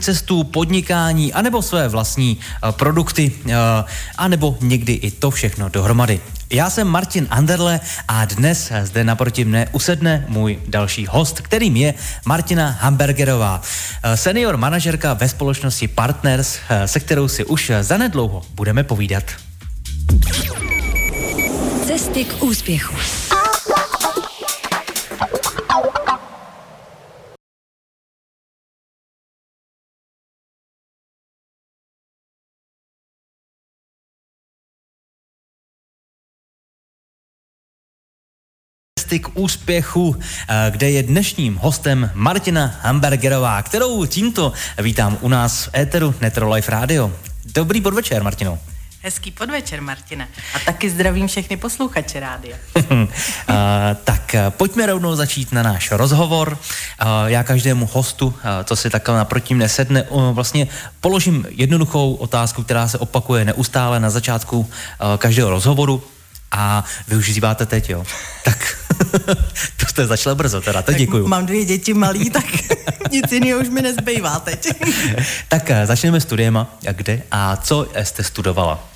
cestu, podnikání, anebo své vlastní uh, produkty, uh, anebo někdy i to všechno dohromady. Já jsem Martin Anderle a dnes zde naproti mne usedne můj další host, kterým je Martina Hamburgerová, senior manažerka ve společnosti Partners, se kterou si už zanedlouho budeme povídat. Cesty k úspěchu. Cesty k úspěchu, eh, kde je dnešním hostem Martina Hamburgerová, kterou tímto vítám u nás v éteru Netrolife Radio. Dobrý podvečer, Martino. Hezký podvečer, Martina. A taky zdravím všechny posluchače rádia. uh, tak eh, pojďme rovnou začít na náš rozhovor. Uh, já každému hostu, uh, co si takhle naproti mne sedne, uh, vlastně položím jednoduchou otázku, která se opakuje neustále na začátku uh, každého rozhovoru a využíváte teď, jo. Tak to jste začala brzo teda, to děkuju. Mám dvě děti malý, tak nic jiného už mi nezbývá teď. tak eh, začneme studiema. Kde a co jste studovala?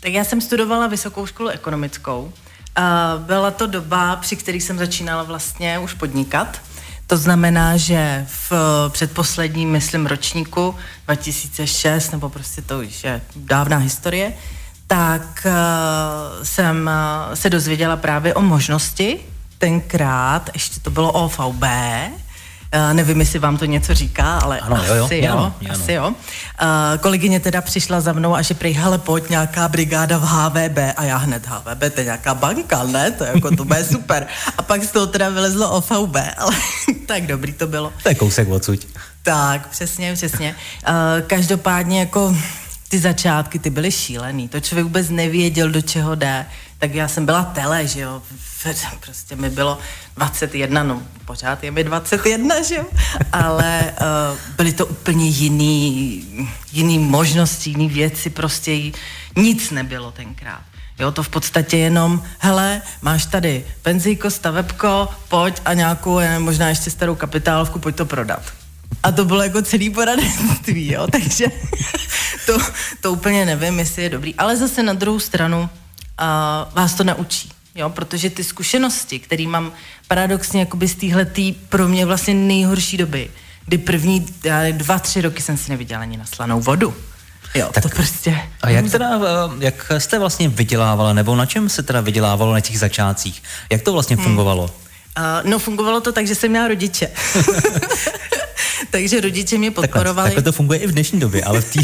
Tak já jsem studovala vysokou školu ekonomickou. Byla to doba, při které jsem začínala vlastně už podnikat. To znamená, že v předposledním, myslím, ročníku 2006, nebo prostě to už je dávná historie, tak uh, jsem uh, se dozvěděla právě o možnosti. Tenkrát, ještě to bylo OVB, Uh, nevím, jestli vám to něco říká, ale ano, asi jo, jo. jo, ano, asi jo. Uh, kolegyně teda přišla za mnou a že prý, hele, pojď nějaká brigáda v HVB a já hned HVB, to je nějaká banka, ne? To, jako, to bude super. A pak z toho teda vylezlo OVB, ale tak dobrý to bylo. To je kousek odsud. Tak, přesně, přesně. Uh, každopádně jako ty začátky, ty byly šílený, to člověk vůbec nevěděl, do čeho jde, tak já jsem byla tele, že jo, prostě mi bylo 21, no pořád je mi 21, že jo, ale uh, byly to úplně jiný, jiný možnosti, jiný věci, prostě nic nebylo tenkrát. Jo, to v podstatě jenom, hele, máš tady penzijko, stavebko, pojď a nějakou, možná ještě starou kapitálovku, pojď to prodat. A to bylo jako celý poradenství, jo, takže to, to úplně nevím, jestli je dobrý. Ale zase na druhou stranu uh, vás to naučí, jo, protože ty zkušenosti, které mám paradoxně jakoby z téhletý pro mě vlastně nejhorší doby, kdy první dva, tři roky jsem si neviděla ani na slanou vodu. Jo, tak to prostě... A jak teda, jak jste vlastně vydělávala, nebo na čem se teda vydělávalo na těch začátcích? Jak to vlastně hmm. fungovalo? Uh, no, fungovalo to tak, že jsem měla rodiče. Takže rodiče mě podporovali. Takhle, takhle to funguje i v dnešní době, ale v té...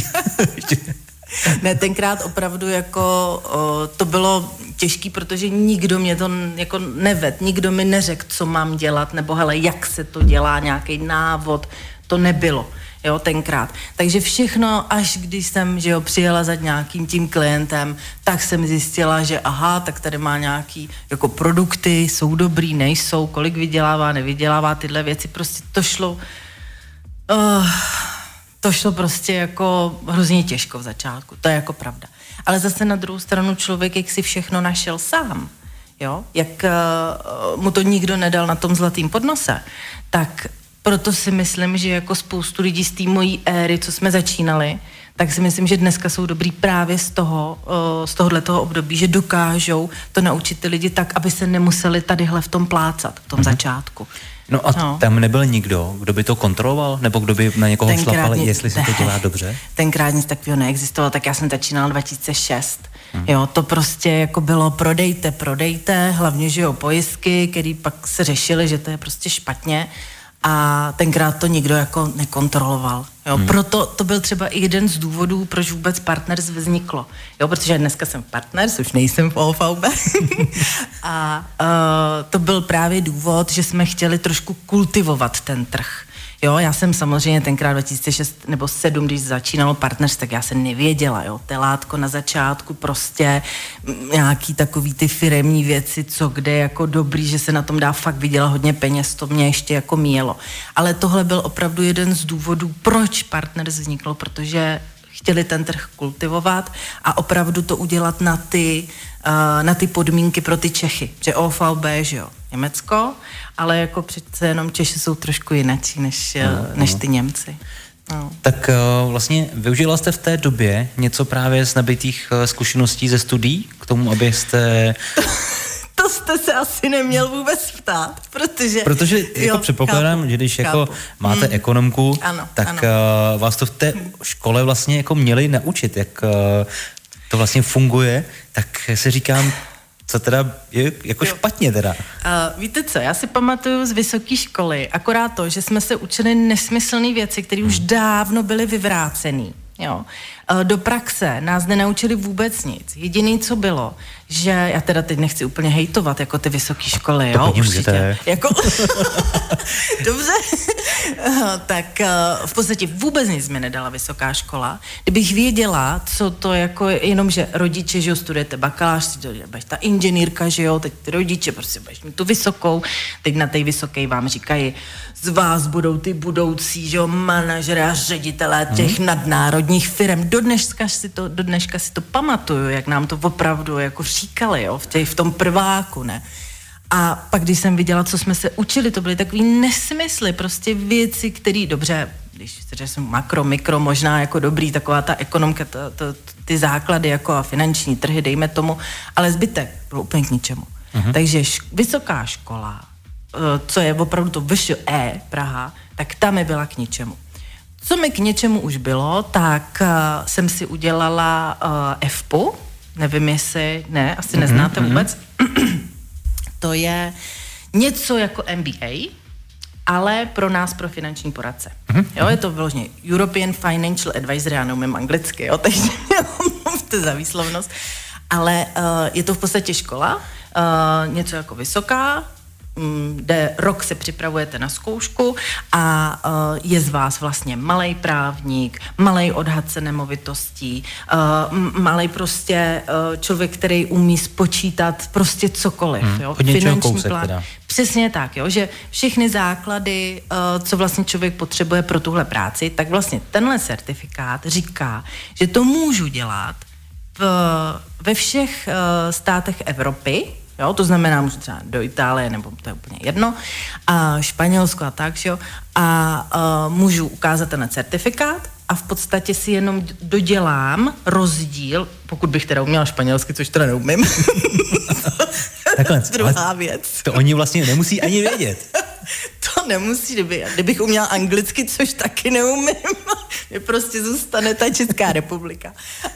ne, tenkrát opravdu jako o, to bylo těžký, protože nikdo mě to jako neved, nikdo mi neřekl, co mám dělat, nebo hele, jak se to dělá, nějaký návod, to nebylo jo, tenkrát. Takže všechno, až když jsem, že jo, přijela za nějakým tím klientem, tak jsem zjistila, že aha, tak tady má nějaký jako produkty, jsou dobrý, nejsou, kolik vydělává, nevydělává, tyhle věci, prostě to šlo Uh, to šlo prostě jako hrozně těžko v začátku, to je jako pravda. Ale zase na druhou stranu člověk, jak si všechno našel sám, jo, jak uh, mu to nikdo nedal na tom zlatým podnose, tak proto si myslím, že jako spoustu lidí z té mojí éry, co jsme začínali, tak si myslím, že dneska jsou dobrý právě z toho, uh, z tohohle toho období, že dokážou to naučit ty lidi tak, aby se nemuseli tadyhle v tom plácat, v tom mm-hmm. začátku. No a no. tam nebyl nikdo, kdo by to kontroloval, nebo kdo by na někoho Tenkrát šlapal, nic, jestli se to dělá dobře? Tenkrát nic takového neexistovalo, tak já jsem začínala 2006. Hmm. Jo, to prostě jako bylo prodejte, prodejte, hlavně, že jo, pojistky, který pak se řešili, že to je prostě špatně a tenkrát to nikdo jako nekontroloval. Jo, hmm. Proto to byl třeba i jeden z důvodů, proč vůbec Partners vzniklo. Jo, protože dneska jsem Partners, už nejsem v OVB. a uh, to byl právě důvod, že jsme chtěli trošku kultivovat ten trh. Jo, já jsem samozřejmě tenkrát 2006 nebo 7, když začínalo Partners, tak já jsem nevěděla, jo, telátko na začátku prostě nějaký takový ty firemní věci, co kde jako dobrý, že se na tom dá fakt vydělat hodně peněz, to mě ještě jako míjelo. Ale tohle byl opravdu jeden z důvodů, proč Partners vzniklo, protože chtěli ten trh kultivovat a opravdu to udělat na ty, uh, na ty podmínky pro ty Čechy. Že OVB, že jo, Německo, ale jako přece jenom Češi jsou trošku jinačí než, no, než ty Němci. No. Tak uh, vlastně využila jste v té době něco právě z nabitých uh, zkušeností ze studií k tomu, abyste... to jste se asi neměl vůbec ptát, protože... Protože jako jo, předpokládám, chápu, že když jako chápu. jako máte hmm. ekonomku, ano, tak ano. Vás to v té škole vlastně jako měli naučit, jak to vlastně funguje, tak se říkám, co teda je jako jo. špatně teda? Uh, víte co, já si pamatuju z vysoké školy, akorát to, že jsme se učili nesmyslné věci, které hmm. už dávno byly vyvrácené. Jo. Uh, do praxe nás nenaučili vůbec nic. Jediný, co bylo, že já teda teď nechci úplně hejtovat jako ty vysoké školy, jo, určitě. Jako, dobře, tak eh, v podstatě vůbec nic mi nedala vysoká škola. Kdybych věděla, co to jako, jenom že rodiče, že jo, studujete bakalář, budeš ta inženýrka, že jo, teď ty rodiče, prostě budeš mít tu vysokou, teď na té vysoké vám říkají, z vás budou ty budoucí, že jo, manažery a ředitelé těch hmm. nadnárodních firm. Do dneška si to, do dneška si to pamatuju, jak nám to opravdu jako říkali, jo, v, těch, v tom prváku, ne. A pak, když jsem viděla, co jsme se učili, to byly takový nesmysly, prostě věci, které, dobře, když se jsem makro, mikro, možná jako dobrý, taková ta ekonomka, to, to, ty základy jako a finanční trhy, dejme tomu, ale zbytek byl úplně k ničemu. Uh-huh. Takže š- vysoká škola, eh, co je opravdu to E Praha, tak tam mi byla k ničemu. Co mi k něčemu už bylo, tak uh, jsem si udělala uh, FPU, nevím jestli, ne, asi mm-hmm, neznáte mm-hmm. vůbec. to je něco jako MBA, ale pro nás, pro finanční poradce. Mm-hmm. Jo, je to vyloženě European Financial Advisor, já neumím anglicky, jo, takže to za výslovnost. Ale uh, je to v podstatě škola, uh, něco jako vysoká, kde rok se připravujete na zkoušku a uh, je z vás vlastně malý právník, malý odhadce nemovitostí, uh, malý prostě uh, člověk, který umí spočítat prostě cokoliv. Hmm, jo? Finanční kousek plán. Teda. Přesně tak, jo? že všechny základy, co vlastně člověk potřebuje pro tuhle práci, tak vlastně tenhle certifikát říká, že to můžu dělat v, ve všech státech Evropy, Jo, to znamená, můžu třeba do Itálie, nebo to je úplně jedno, a Španělsko a tak, jo, a uh, můžu ukázat ten certifikát a v podstatě si jenom dodělám rozdíl, pokud bych teda uměla španělsky, což teda neumím. Takhle, Druhá věc. To oni vlastně nemusí ani vědět. to nemusí, kdyby, kdybych uměla anglicky, což taky neumím, prostě zůstane ta Česká republika.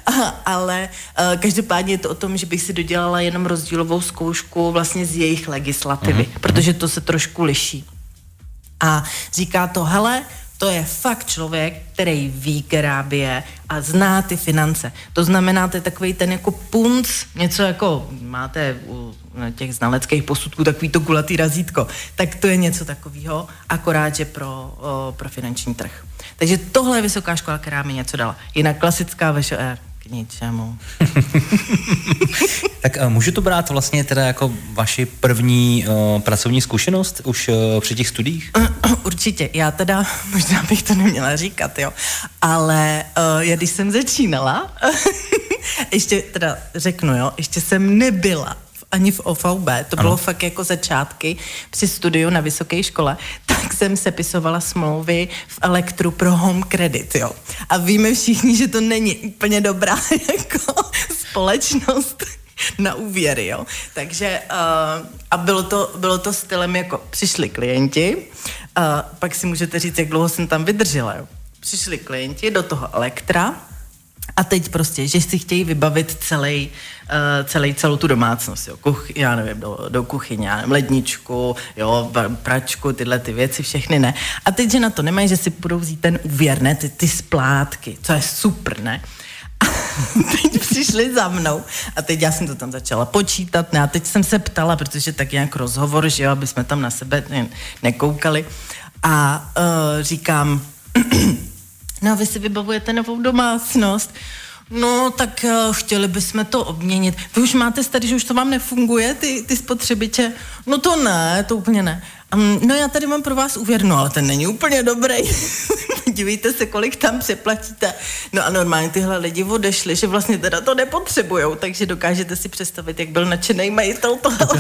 A, ale uh, každopádně je to o tom, že bych si dodělala jenom rozdílovou zkoušku vlastně z jejich legislativy, uh-huh. protože to se trošku liší. A říká to, hele, to je fakt člověk, který ví kerábie a zná ty finance. To znamená, to je takový ten jako punc, něco jako máte u těch znaleckých posudků takový to kulatý razítko. Tak to je něco takového, akorát, že pro, o, pro finanční trh. Takže tohle je vysoká škola, která mi něco dala. Jinak klasická VŠE k ničemu. tak uh, můžu to brát vlastně teda jako vaši první uh, pracovní zkušenost už uh, při těch studiích? Určitě. Já teda, možná bych to neměla říkat, jo, ale uh, já když jsem začínala, ještě teda řeknu, jo, ještě jsem nebyla ani v OVB, to ano. bylo fakt jako začátky při studiu na vysoké škole, tak jsem sepisovala smlouvy v Elektru pro home credit, jo. A víme všichni, že to není úplně dobrá jako společnost na úvěry, jo. Takže uh, a bylo to, bylo to stylem jako přišli klienti, uh, pak si můžete říct, jak dlouho jsem tam vydržela, jo. Přišli klienti do toho Elektra, a teď prostě, že si chtějí vybavit celý, uh, celý celou tu domácnost, jo, Kuch, já nevím, do, do kuchyně, nevím, ledničku, jo, pračku, tyhle ty věci, všechny ne. A teď, že na to nemají, že si budou vzít ten úvěr, ne, ty, ty splátky, co je super, ne. A teď přišli za mnou a teď já jsem to tam začala počítat, ne, a teď jsem se ptala, protože tak nějak rozhovor, že jo, aby jsme tam na sebe ne, nekoukali a uh, říkám, No vy si vybavujete novou domácnost. No, tak uh, chtěli bychom to obměnit. Vy už máte starý, že už to vám nefunguje, ty, ty spotřebiče? No to ne, to úplně ne. Um, no já tady mám pro vás úvěr, no ale ten není úplně dobrý. Dívejte se, kolik tam přeplatíte. No a normálně tyhle lidi odešli, že vlastně teda to nepotřebujou, takže dokážete si představit, jak byl nadšený majitel toho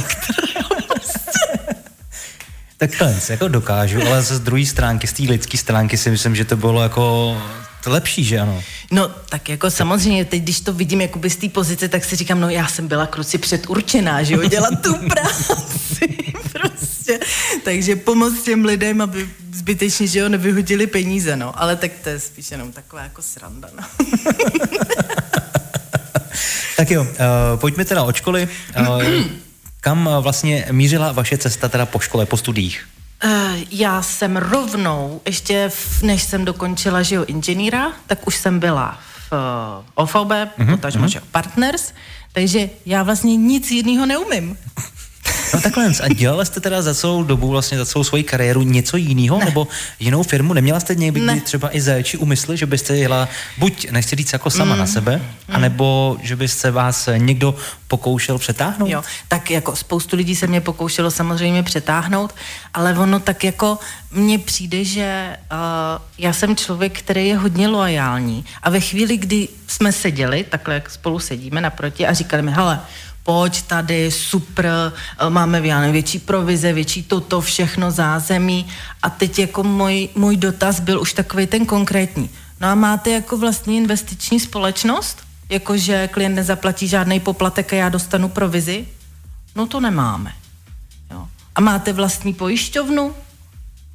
Takhle, jako dokážu, ale z druhé stránky, z té lidské stránky si myslím, že to bylo jako to lepší, že ano? No, tak jako samozřejmě, teď když to vidím jakoby z té pozice, tak si říkám, no já jsem byla kruci předurčená, že jo, dělat tu práci, prostě. Takže pomoct těm lidem, aby zbytečně, že jo, nevyhodili peníze, no. Ale tak to je spíš jenom taková jako sranda, no. tak jo, uh, pojďme teda od školy. Uh, kam vlastně mířila vaše cesta teda po škole, po studiích? Uh, já jsem rovnou, ještě v, než jsem dokončila, že jo, inženýra, tak už jsem byla v uh, OVB, mm-hmm, potažmo, mm-hmm. Partners, takže já vlastně nic jiného neumím. No takhle, a dělala jste teda za celou dobu, vlastně za celou svoji kariéru něco jiného, ne. nebo jinou firmu? Neměla jste někdy ne. třeba i zaječi úmysly, že byste jela buď, nechci říct jako sama mm. na sebe, mm. anebo že byste vás někdo pokoušel přetáhnout? Jo, tak jako spoustu lidí se mě pokoušelo samozřejmě přetáhnout, ale ono tak jako mně přijde, že uh, já jsem člověk, který je hodně loajální a ve chvíli, kdy jsme seděli, takhle jak spolu sedíme naproti a říkali mi, hele, pojď tady, super, eh, máme já větší provize, větší toto, všechno zázemí. A teď jako můj, můj dotaz byl už takový ten konkrétní. No a máte jako vlastní investiční společnost? Jakože klient nezaplatí žádný poplatek a já dostanu provizi? No to nemáme. Jo. A máte vlastní pojišťovnu?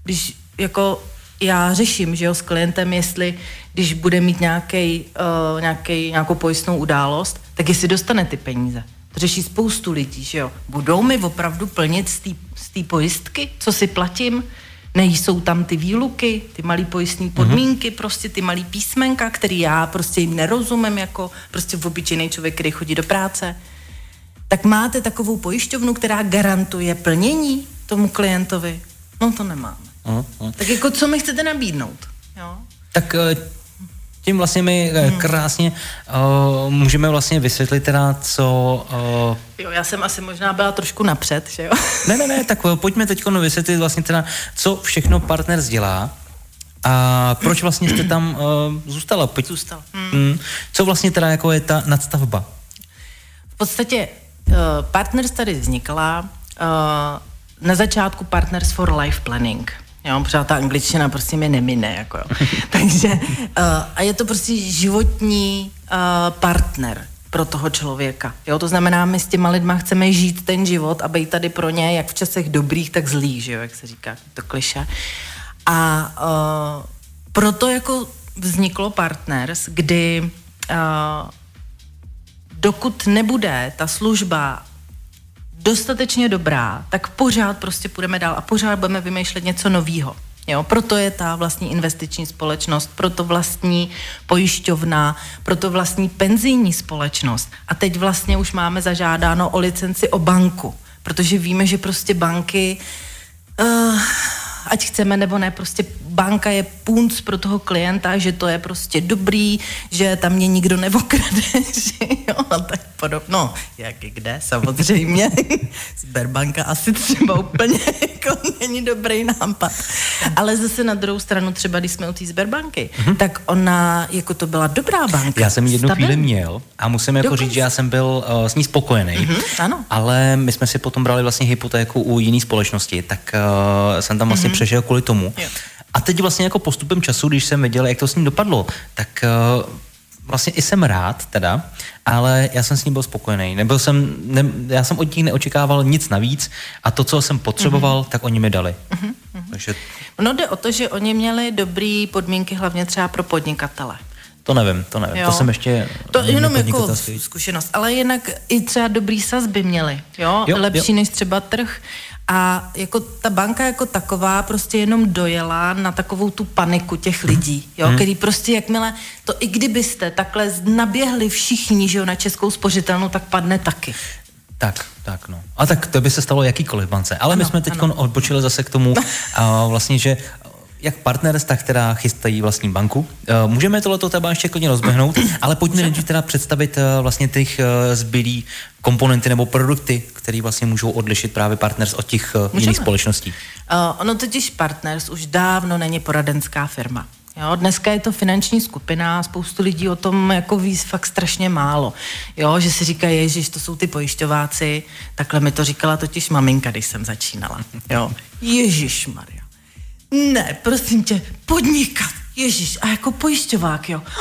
Když jako já řeším, že jo, s klientem, jestli když bude mít nějaký, uh, nějaký, nějakou pojistnou událost, tak jestli dostane ty peníze. To řeší spoustu lidí, že jo. Budou mi opravdu plnit z té pojistky, co si platím? Nejsou tam ty výluky, ty malý pojistní mhm. podmínky, mm-hmm. prostě ty malý písmenka, který já prostě jim nerozumím jako prostě v obyčejný člověk, který chodí do práce. Tak máte takovou pojišťovnu, která garantuje plnění tomu klientovi? No to nemáme. Uh-huh. Tak jako co mi chcete nabídnout? Jo? Tak eh, tím vlastně my hmm. krásně uh, můžeme vlastně vysvětlit teda, co... Uh, jo, já jsem asi možná byla trošku napřed, že jo? ne, ne, ne, tak pojďme teď vysvětlit vlastně teda, co všechno partner dělá a proč vlastně jste tam uh, zůstala? Pojď. Zůstala. Hmm. Hmm. Co vlastně teda jako je ta nadstavba? V podstatě uh, Partners tady vznikla uh, na začátku Partners for Life Planning. Jo, protože ta angličtina prostě mě nemine, jako jo. Takže, uh, a je to prostě životní uh, partner pro toho člověka. Jo, to znamená, my s těma lidma chceme žít ten život a být tady pro ně jak v časech dobrých, tak zlých, že jo, jak se říká, to kliše. A uh, proto jako vzniklo Partners, kdy uh, dokud nebude ta služba dostatečně dobrá, tak pořád prostě půjdeme dál a pořád budeme vymýšlet něco nového. Jo, proto je ta vlastní investiční společnost, proto vlastní pojišťovna, proto vlastní penzijní společnost. A teď vlastně už máme zažádáno o licenci o banku, protože víme, že prostě banky uh, ať chceme nebo ne, prostě banka je punc pro toho klienta, že to je prostě dobrý, že tam mě nikdo nevokrade, že jo, a tak podobně. No, jak i kde, samozřejmě. Sberbanka asi třeba úplně jako není dobrý nápad. Ale zase na druhou stranu, třeba když jsme u té Sberbanky, mm-hmm. tak ona, jako to byla dobrá banka. Já jsem jednu stabilní. chvíli měl a musím jako Dokonce. říct, že já jsem byl uh, s ní spokojený, mm-hmm, ano. ale my jsme si potom brali vlastně hypotéku u jiné společnosti, tak uh, jsem tam vlastně mm-hmm. přešel kvůli tomu. Jo. A teď vlastně jako postupem času, když jsem viděl, jak to s ním dopadlo, tak uh, vlastně i jsem rád teda, ale já jsem s ním byl spokojený. Nebyl jsem, ne, já jsem od nich neočekával nic navíc a to, co jsem potřeboval, mm-hmm. tak oni mi dali. Mm-hmm. Takže... No jde o to, že oni měli dobré podmínky hlavně třeba pro podnikatele. To nevím, to nevím. Jo. To jsem ještě... To jenom jako zkušenost. Ale jinak i třeba dobrý sazby měli, jo? jo Lepší jo. než třeba trh. A jako ta banka jako taková prostě jenom dojela na takovou tu paniku těch lidí, jo, hmm. který prostě jakmile, to i kdybyste takhle naběhli všichni, že jo, na českou spořitelnu, tak padne taky. Tak, tak no. A tak to by se stalo jakýkoliv bance. Ale ano, my jsme teď odbočili zase k tomu, a vlastně, že jak partner, tak teda chystají vlastní banku. Eh, můžeme tohleto třeba ještě klidně rozběhnout, ale pojďme nejdřív teda představit eh, vlastně těch eh, zbylý komponenty nebo produkty, které vlastně můžou odlišit právě partners od těch Můžeme. jiných společností. Uh, ono totiž partners už dávno není poradenská firma. Jo, dneska je to finanční skupina, spoustu lidí o tom jako ví fakt strašně málo. Jo, že si říkají, ježiš, to jsou ty pojišťováci, takhle mi to říkala totiž maminka, když jsem začínala. Jo, ježiš Maria. Ne, prosím tě, podnikat, ježiš, a jako pojišťovák, jo.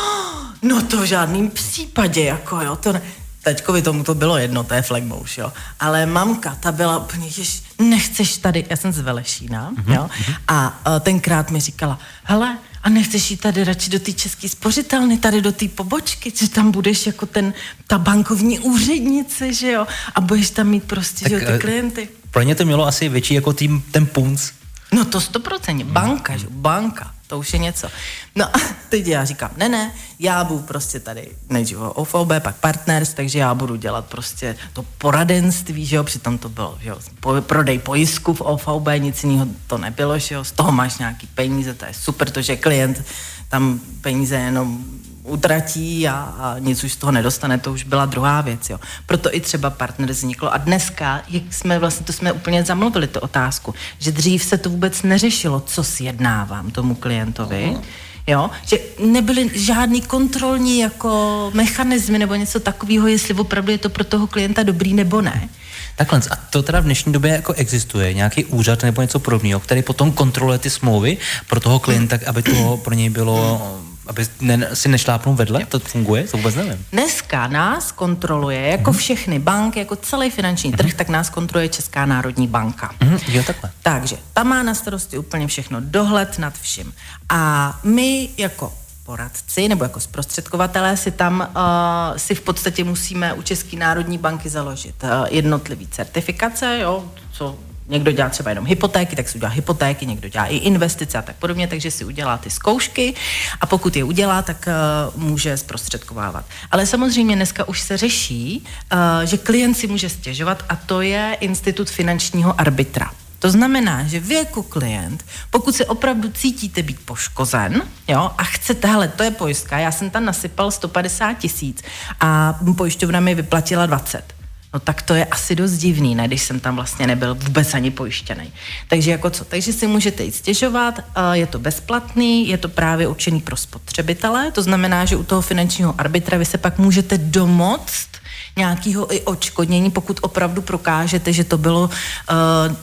No to v žádném případě, jako jo, to ne. Teďkovi tomu to bylo jedno, to je flagmouš, jo. Ale mamka, ta byla úplně, jež, nechceš tady, já jsem z Velešína, mm-hmm. jo. A uh, tenkrát mi říkala, hele, a nechceš jít tady radši do té české spořitelny, tady do té pobočky, že tam budeš jako ten, ta bankovní úřednice, že jo, a budeš tam mít prostě, tak, že jo, ty eh, klienty. Pro ně to mělo asi větší jako tým, ten punc. No to stoprocentně, banka, že banka. To už je něco. No a teď já říkám, ne, ne, já budu prostě tady nejdřív OVB, pak partners, takže já budu dělat prostě to poradenství, že jo, přitom to bylo, že jo, prodej pojistku v OVB, nic jiného to nebylo, že jo, z toho máš nějaký peníze, to je super, to, že klient tam peníze jenom utratí a, a nic už z toho nedostane, to už byla druhá věc. Jo. Proto i třeba partner vzniklo. A dneska, jak jsme vlastně, to jsme úplně zamluvili, tu otázku, že dřív se to vůbec neřešilo, co sjednávám tomu klientovi, uh-huh. Jo? Že nebyly žádný kontrolní jako mechanismy nebo něco takového, jestli opravdu je to pro toho klienta dobrý nebo ne. Takhle, a to teda v dnešní době jako existuje nějaký úřad nebo něco podobného, který potom kontroluje ty smlouvy pro toho klienta, aby to pro něj bylo aby ne, si nešlápnou vedle? To funguje? To vůbec nevím. Dneska nás kontroluje, jako hmm. všechny banky, jako celý finanční trh, hmm. tak nás kontroluje Česká národní banka. Hmm. Jo, takhle. Takže ta má na starosti úplně všechno, dohled nad vším. A my jako poradci nebo jako zprostředkovatelé si tam uh, si v podstatě musíme u České národní banky založit uh, jednotlivý certifikace, jo, co Někdo dělá třeba jenom hypotéky, tak si udělá hypotéky, někdo dělá i investice a tak podobně, takže si udělá ty zkoušky a pokud je udělá, tak uh, může zprostředkovávat. Ale samozřejmě dneska už se řeší, uh, že klient si může stěžovat a to je institut finančního arbitra. To znamená, že vy jako klient, pokud se opravdu cítíte být poškozen, jo, a chcete, hele, to je pojistka, já jsem tam nasypal 150 tisíc a pojišťovna mi vyplatila 20 No tak to je asi dost divný, ne, když jsem tam vlastně nebyl vůbec ani pojištěný. Takže jako co? Takže si můžete jít stěžovat, je to bezplatný, je to právě určený pro spotřebitele, to znamená, že u toho finančního arbitra vy se pak můžete domoct nějakého i očkodnění, pokud opravdu prokážete, že to bylo uh,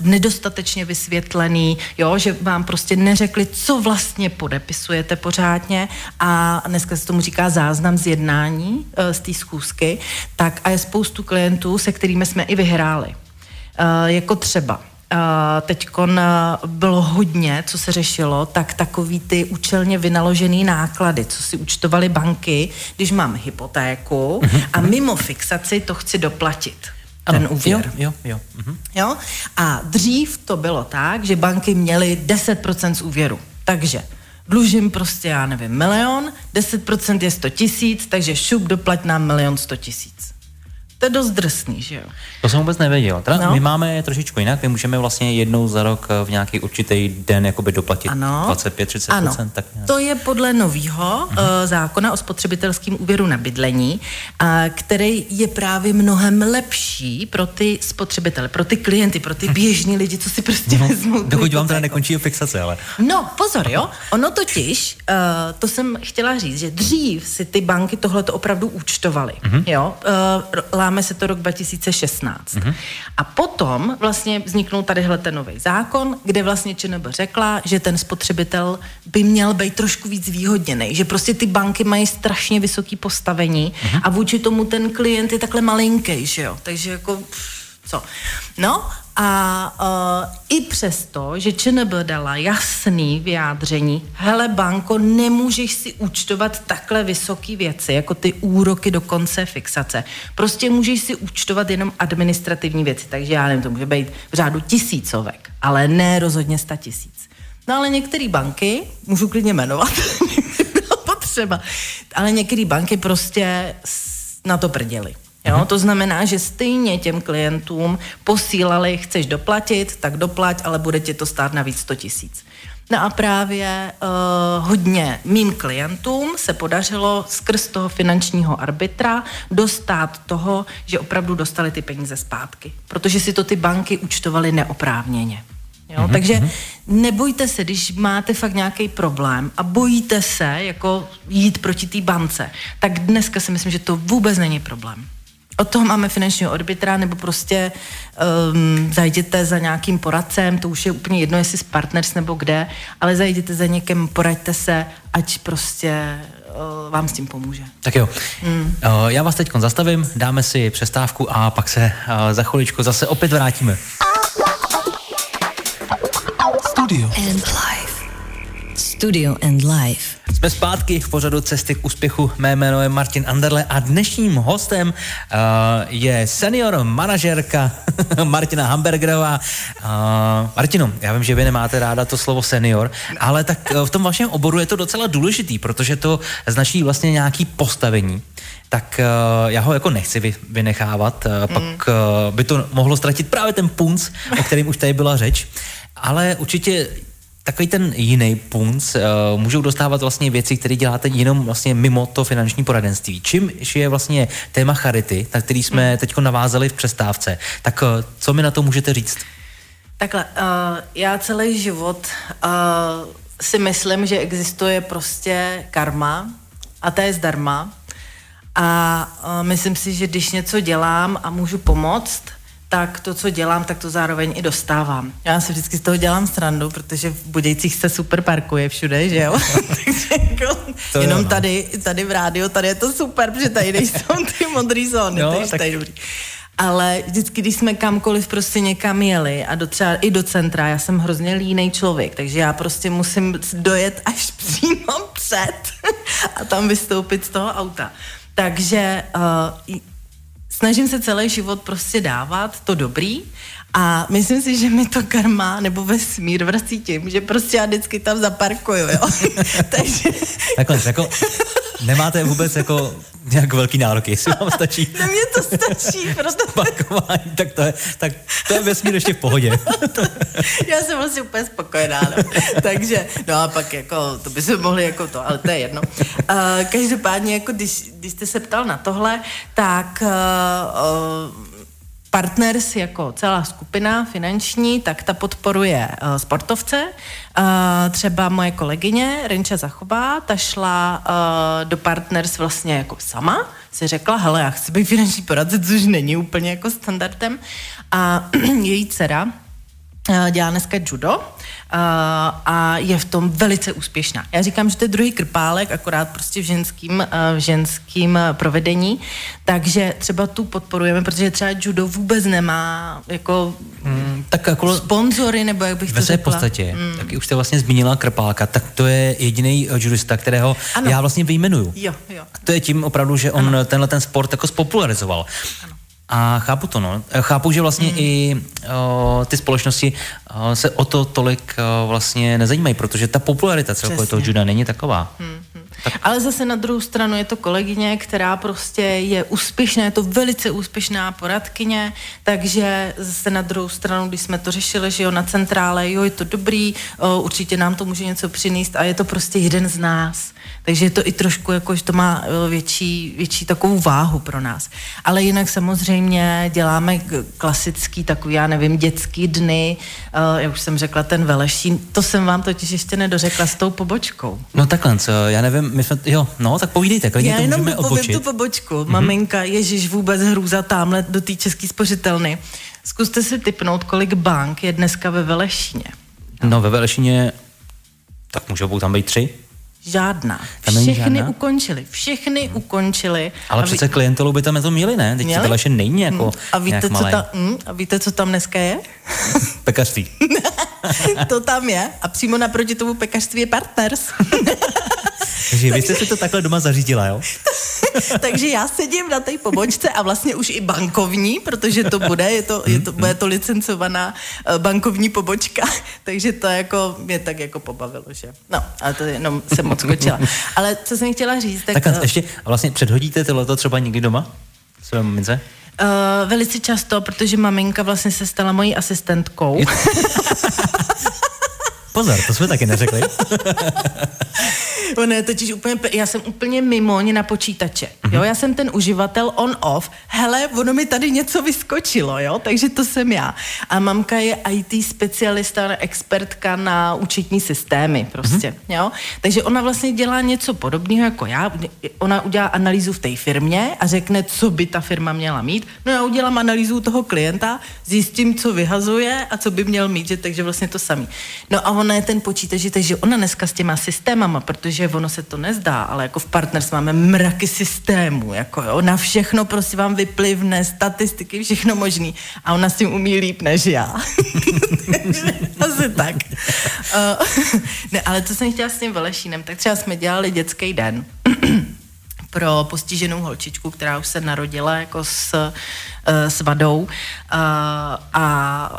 nedostatečně vysvětlený, jo, že vám prostě neřekli, co vlastně podepisujete pořádně a dneska se tomu říká záznam z jednání uh, z té schůzky, tak a je spoustu klientů, se kterými jsme i vyhráli. Uh, jako třeba teď bylo hodně, co se řešilo, tak takový ty účelně vynaložený náklady, co si účtovaly banky, když mám hypotéku uh-huh. a mimo fixaci to chci doplatit. Ano, ten úvěr. Jo, jo, jo. Uh-huh. jo. A dřív to bylo tak, že banky měly 10% z úvěru. Takže dlužím prostě, já nevím, milion, 10% je 100 tisíc, takže šup doplať nám milion 100 tisíc. To je dost drsný, že jo? To jsem vůbec nevěděl. Teda no. My máme trošičku jinak, my můžeme vlastně jednou za rok v nějaký určitý den jakoby doplatit ano. 25-30%. Ano. Tak nějak. To je podle nového uh, zákona o spotřebitelském úvěru na bydlení, uh, který je právě mnohem lepší pro ty spotřebitele, pro ty klienty, pro ty běžní lidi, co si prostě no, vezmou. Dokud vám teda nekončí fixace, ale. No, pozor, jo. Ono totiž, uh, to jsem chtěla říct, že dřív si ty banky tohle opravdu účtovaly. Uh-huh. Jo. Uh, Děláme se to rok 2016. Mm-hmm. A potom vlastně vzniknul tadyhle ten nový zákon, kde vlastně ČNB řekla, že ten spotřebitel by měl být trošku víc výhodněný, že prostě ty banky mají strašně vysoký postavení mm-hmm. a vůči tomu ten klient je takhle malinký, že jo. Takže jako... Co? No a uh, i přesto, že ČNB dala jasný vyjádření, hele banko, nemůžeš si účtovat takhle vysoké věci, jako ty úroky do konce fixace. Prostě můžeš si účtovat jenom administrativní věci, takže já nevím, to může být v řádu tisícovek, ale ne rozhodně sta tisíc. No ale některé banky, můžu klidně jmenovat, potřeba, ale některé banky prostě na to prděli. Jo? Mhm. To znamená, že stejně těm klientům posílali, chceš doplatit, tak doplať, ale bude ti to stát navíc 100 tisíc. No a právě uh, hodně mým klientům se podařilo skrz toho finančního arbitra dostat toho, že opravdu dostali ty peníze zpátky, protože si to ty banky účtovaly neoprávněně. Jo? Mm-hmm. Takže nebojte se, když máte fakt nějaký problém a bojíte se jako jít proti té bance, tak dneska si myslím, že to vůbec není problém. Od toho máme finančního arbitra, nebo prostě um, zajděte za nějakým poradcem, to už je úplně jedno, jestli s partners nebo kde, ale zajděte za někým, poraďte se, ať prostě uh, vám s tím pomůže. Tak jo, mm. uh, já vás teď zastavím, dáme si přestávku a pak se uh, za chviličku zase opět vrátíme. Studio and Life. Studio and Life. Jsme zpátky v pořadu Cesty k úspěchu. Mé jméno je Martin Anderle a dnešním hostem uh, je senior manažerka Martina Hamburgerová. Uh, Martino, já vím, že vy nemáte ráda to slovo senior, ale tak uh, v tom vašem oboru je to docela důležitý, protože to značí vlastně nějaký postavení tak uh, já ho jako nechci vy, vynechávat, uh, mm. pak uh, by to mohlo ztratit právě ten punc, o kterém už tady byla řeč, ale určitě takový ten jiný punc uh, můžou dostávat vlastně věci, které děláte jenom vlastně mimo to finanční poradenství. Čím je vlastně téma charity, na který jsme hmm. teď navázali v přestávce, tak uh, co mi na to můžete říct? Takhle, uh, já celý život uh, si myslím, že existuje prostě karma a to je zdarma. A uh, myslím si, že když něco dělám a můžu pomoct, tak to, co dělám, tak to zároveň i dostávám. Já si vždycky z toho dělám srandu, protože v Budějcích se super parkuje všude, že jo? jako, to jenom je, tady, tady v rádiu, tady je to super, protože tady nejsou ty modré zóny, no, takže tak... tady dobrý. Ale vždycky, když jsme kamkoliv prostě někam jeli a do třeba i do centra, já jsem hrozně línej člověk, takže já prostě musím dojet až přímo před a tam vystoupit z toho auta. Takže uh, snažím se celý život prostě dávat to dobrý a myslím si, že mi to karma nebo vesmír vrací tím, že prostě já vždycky tam zaparkuju, jo. Takže... Takhle, jako nemáte vůbec jako nějak velký nároky, jestli vám stačí. Ne, mě to stačí, proto... Parkování, tak to je, tak to je vesmír ještě v pohodě. Já jsem vlastně úplně spokojená, no. Takže, no a pak jako, to by se mohli jako to, ale to je jedno. Uh, každopádně, jako když, když jste se ptal na tohle, tak uh, uh, Partners jako celá skupina finanční, tak ta podporuje uh, sportovce. Uh, třeba moje kolegyně Renča Zachová, ta šla uh, do Partners vlastně jako sama, si řekla, hele, já chci být finanční poradce, což není úplně jako standardem. A její dcera dělá dneska judo a je v tom velice úspěšná. Já říkám, že to je druhý krpálek, akorát prostě v ženským, v ženským provedení, takže třeba tu podporujeme, protože třeba judo vůbec nemá jako hmm, tak jako sponzory, nebo jak bych to řekla. Ve podstatě, hmm. tak už jste vlastně zmínila krpálka, tak to je jediný eh, judista, kterého ano. já vlastně vyjmenuju. Jo, jo. A to je tím opravdu, že on ano. tenhle ten sport jako spopularizoval. Ano. A chápu to, no. Chápu, že vlastně mm. i o, ty společnosti o, se o to tolik o, vlastně nezajímají, protože ta popularita celkově toho juda není taková. Mm. Tak. Ale zase na druhou stranu je to kolegyně, která prostě je úspěšná, je to velice úspěšná poradkyně, takže zase na druhou stranu, když jsme to řešili, že jo, na centrále, jo, je to dobrý, o, určitě nám to může něco přinést a je to prostě jeden z nás. Takže je to i trošku jako, že to má větší, větší takovou váhu pro nás. Ale jinak samozřejmě děláme klasický takový, já nevím, dětský dny, uh, já už jsem řekla ten Velešín, to jsem vám totiž ještě nedořekla s tou pobočkou. No takhle, co, já nevím, my jsme, jo, no tak povídejte, klidně já to jenom můžeme tu pobočku, mm-hmm. maminka, ježíš vůbec hrůza tamhle do té české spořitelny. Zkuste si typnout, kolik bank je dneska ve Velešíně. No ve Velešíně, tak můžou tam být tři? Žádná. Tam Všechny žádná? ukončili. Všechny hmm. ukončili. Ale a přece ví... klientelu by tam to měli, ne? Teď měli? to není jako hmm. a víte, co ta, hmm. a víte, co tam dneska je? Pekařství. to tam je. A přímo naproti tomu pekařství je partners. Takže vy jste si to takhle doma zařídila, jo? Takže já sedím na té pobočce a vlastně už i bankovní, protože to bude, je to, je to, bude to licencovaná eh, bankovní pobočka, takže to jako mě tak jako pobavilo, že? No, ale to jenom jsem moc skočila. Ale co jsem chtěla říct, tak... Tak a ještě vlastně předhodíte tohleto třeba někdy doma? Své mamince? Uh, velice často, protože maminka vlastně se stala mojí asistentkou. Pozor, to jsme taky neřekli. Ono je totiž úplně, já jsem úplně mimo na počítače, jo, já jsem ten uživatel on-off, hele, ono mi tady něco vyskočilo, jo, takže to jsem já. A mamka je IT specialista, expertka na účetní systémy prostě, mm-hmm. jo. Takže ona vlastně dělá něco podobného jako já, ona udělá analýzu v té firmě a řekne, co by ta firma měla mít. No já udělám analýzu toho klienta, zjistím, co vyhazuje a co by měl mít, že, takže vlastně to samý. No a ona je ten počítač, takže ona dneska s těma systémama, protože ono se to nezdá, ale jako v Partners máme mraky systémů, jako jo, na všechno prostě vám vyplivne, statistiky, všechno možný. A ona s tím umí líp než já. Asi tak. Uh, ne, ale co jsem chtěla s tím Velešínem, tak třeba jsme dělali dětský den pro postiženou holčičku, která už se narodila jako s, uh, s vadou uh, a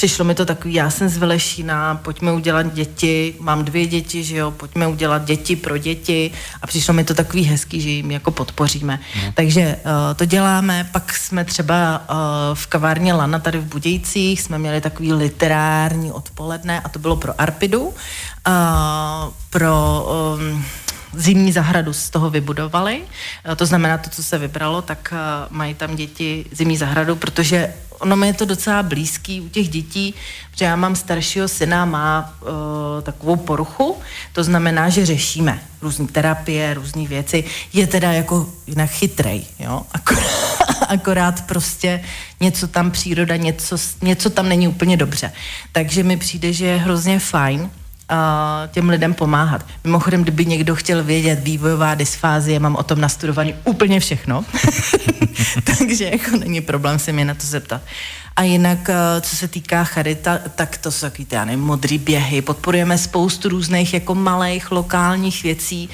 přišlo mi to takový, já jsem z Velešína, pojďme udělat děti, mám dvě děti, že jo, pojďme udělat děti pro děti a přišlo mi to takový hezký, že jim jako podpoříme. No. Takže uh, to děláme, pak jsme třeba uh, v kavárně Lana tady v Budějcích, jsme měli takový literární odpoledne a to bylo pro Arpidu, uh, pro... Um, zimní zahradu z toho vybudovali. To znamená, to, co se vybralo, tak mají tam děti zimní zahradu, protože ono mi je to docela blízký u těch dětí, protože já mám staršího syna, má uh, takovou poruchu, to znamená, že řešíme různé terapie, různé věci, je teda jako jinak chytrej, jo, akorát, akorát prostě něco tam příroda, něco, něco tam není úplně dobře. Takže mi přijde, že je hrozně fajn, těm lidem pomáhat. Mimochodem, kdyby někdo chtěl vědět vývojová dysfázie, mám o tom nastudovaný úplně všechno, takže jako není problém se mě na to zeptat. A jinak, co se týká charita, tak to jsou takový, já nevím, modrý běhy, podporujeme spoustu různých jako malých lokálních věcí,